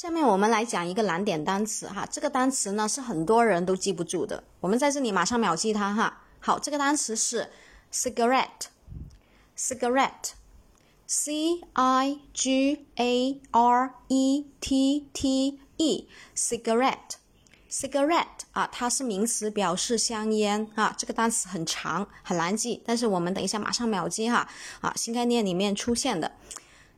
下面我们来讲一个难点单词哈，这个单词呢是很多人都记不住的，我们在这里马上秒记它哈。好，这个单词是 cigarette，cigarette，c i g a r e t t e，cigarette，cigarette 啊，它是名词，表示香烟啊。这个单词很长，很难记，但是我们等一下马上秒记哈。啊，新概念里面出现的。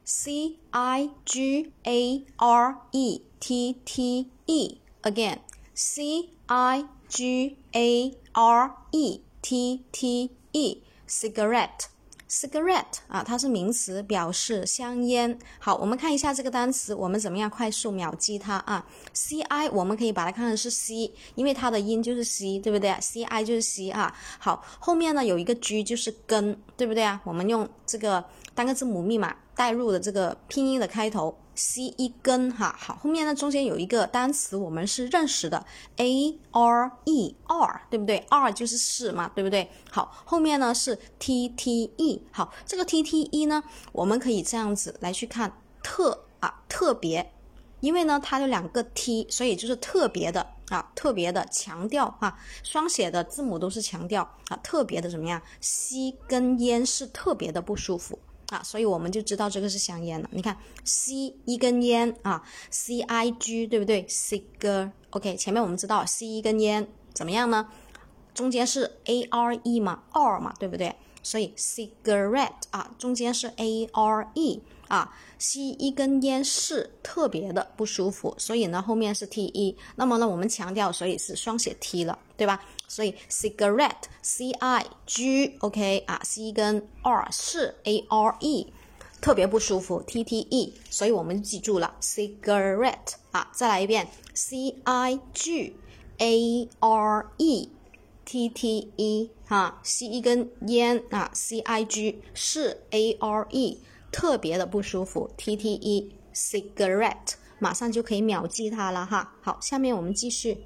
C I G A R E T T E again C I G A R E T T E cigarette cigarette 啊，它是名词，表示香烟。好，我们看一下这个单词，我们怎么样快速秒记它啊？C I 我们可以把它看成是 C，因为它的音就是 C，对不对？C I 就是 C 啊。好，后面呢有一个 G 就是根，对不对啊？我们用这个单个字母密码。带入的这个拼音的开头，c 一根哈，好，后面呢中间有一个单词我们是认识的，a r e r，对不对？r 就是是嘛，对不对？好，后面呢是 t t e，好，这个 t t e 呢，我们可以这样子来去看特啊特别，因为呢它有两个 t，所以就是特别的啊特别的强调啊，双写的字母都是强调啊特别的怎么样？吸根烟是特别的不舒服。啊，所以我们就知道这个是香烟了。你看，吸一根烟啊，C I G 对不对？Cigar，OK，前面我们知道吸一根烟怎么样呢？中间是 A R E 嘛，R 嘛，对不对？所以 cigarette 啊，中间是 A R E 啊，吸一根烟是特别的不舒服，所以呢后面是 T E。那么呢我们强调，所以是双写 T 了，对吧？所以 cigarette C I G OK 啊，C 跟 R 是 A R E，特别不舒服 T T E，所以我们记住了 cigarette 啊，再来一遍 C I G A R E。T T E 哈，吸一根烟啊，C I G 是 A R E，特别的不舒服，T T E cigarette，马上就可以秒记它了哈。好，下面我们继续。